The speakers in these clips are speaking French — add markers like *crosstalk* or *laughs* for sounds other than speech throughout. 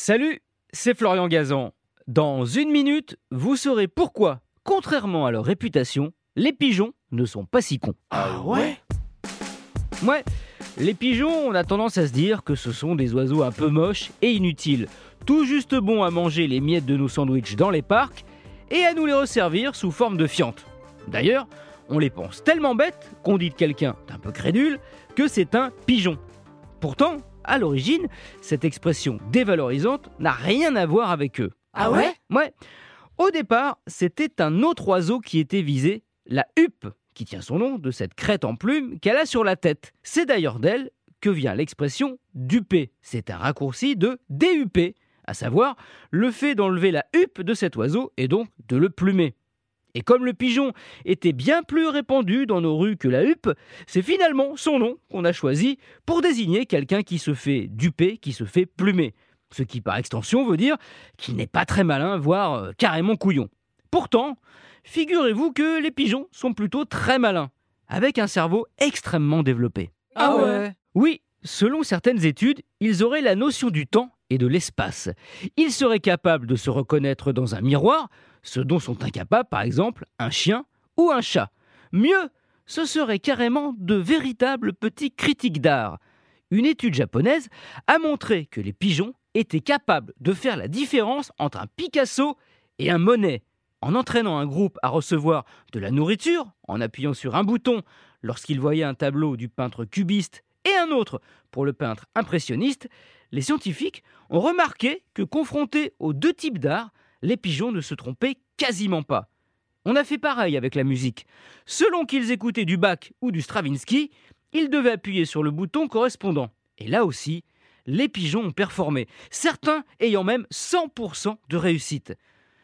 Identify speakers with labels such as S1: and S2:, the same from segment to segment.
S1: Salut, c'est Florian Gazan. Dans une minute, vous saurez pourquoi, contrairement à leur réputation, les pigeons ne sont pas si cons.
S2: Ah ouais
S1: Ouais, les pigeons, on a tendance à se dire que ce sont des oiseaux un peu moches et inutiles, tout juste bons à manger les miettes de nos sandwichs dans les parcs et à nous les resservir sous forme de fientes. D'ailleurs, on les pense tellement bêtes qu'on dit de quelqu'un d'un peu crédule que c'est un pigeon. Pourtant, à l'origine, cette expression dévalorisante n'a rien à voir avec eux.
S2: Ah ouais?
S1: Ouais. Au départ, c'était un autre oiseau qui était visé, la huppe, qui tient son nom de cette crête en plume qu'elle a sur la tête. C'est d'ailleurs d'elle que vient l'expression duper. C'est un raccourci de DUP, à savoir le fait d'enlever la huppe de cet oiseau et donc de le plumer. Et comme le pigeon était bien plus répandu dans nos rues que la huppe, c'est finalement son nom qu'on a choisi pour désigner quelqu'un qui se fait duper, qui se fait plumer. Ce qui par extension veut dire qu'il n'est pas très malin, voire euh, carrément couillon. Pourtant, figurez-vous que les pigeons sont plutôt très malins, avec un cerveau extrêmement développé.
S2: Ah ouais?
S1: Oui, selon certaines études, ils auraient la notion du temps et de l'espace. Ils seraient capables de se reconnaître dans un miroir, ce dont sont incapables par exemple un chien ou un chat. Mieux, ce seraient carrément de véritables petits critiques d'art. Une étude japonaise a montré que les pigeons étaient capables de faire la différence entre un Picasso et un Monet. En entraînant un groupe à recevoir de la nourriture, en appuyant sur un bouton lorsqu'ils voyaient un tableau du peintre cubiste et un autre pour le peintre impressionniste, les scientifiques ont remarqué que confrontés aux deux types d'art, les pigeons ne se trompaient quasiment pas. On a fait pareil avec la musique. Selon qu'ils écoutaient du Bach ou du Stravinsky, ils devaient appuyer sur le bouton correspondant. Et là aussi, les pigeons ont performé, certains ayant même 100% de réussite.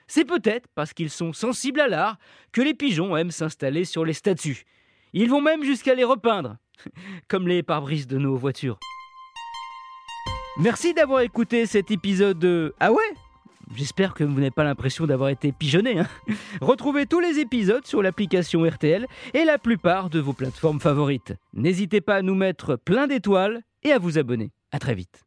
S1: C'est peut-être parce qu'ils sont sensibles à l'art que les pigeons aiment s'installer sur les statues. Ils vont même jusqu'à les repeindre, *laughs* comme les pare-brises de nos voitures. Merci d'avoir écouté cet épisode de... Ah ouais? J'espère que vous n'avez pas l'impression d'avoir été pigeonné. hein. *laughs* Retrouvez tous les épisodes sur l'application RTL et la plupart de vos plateformes favorites. N'hésitez pas à nous mettre plein d'étoiles et à vous abonner. À très vite.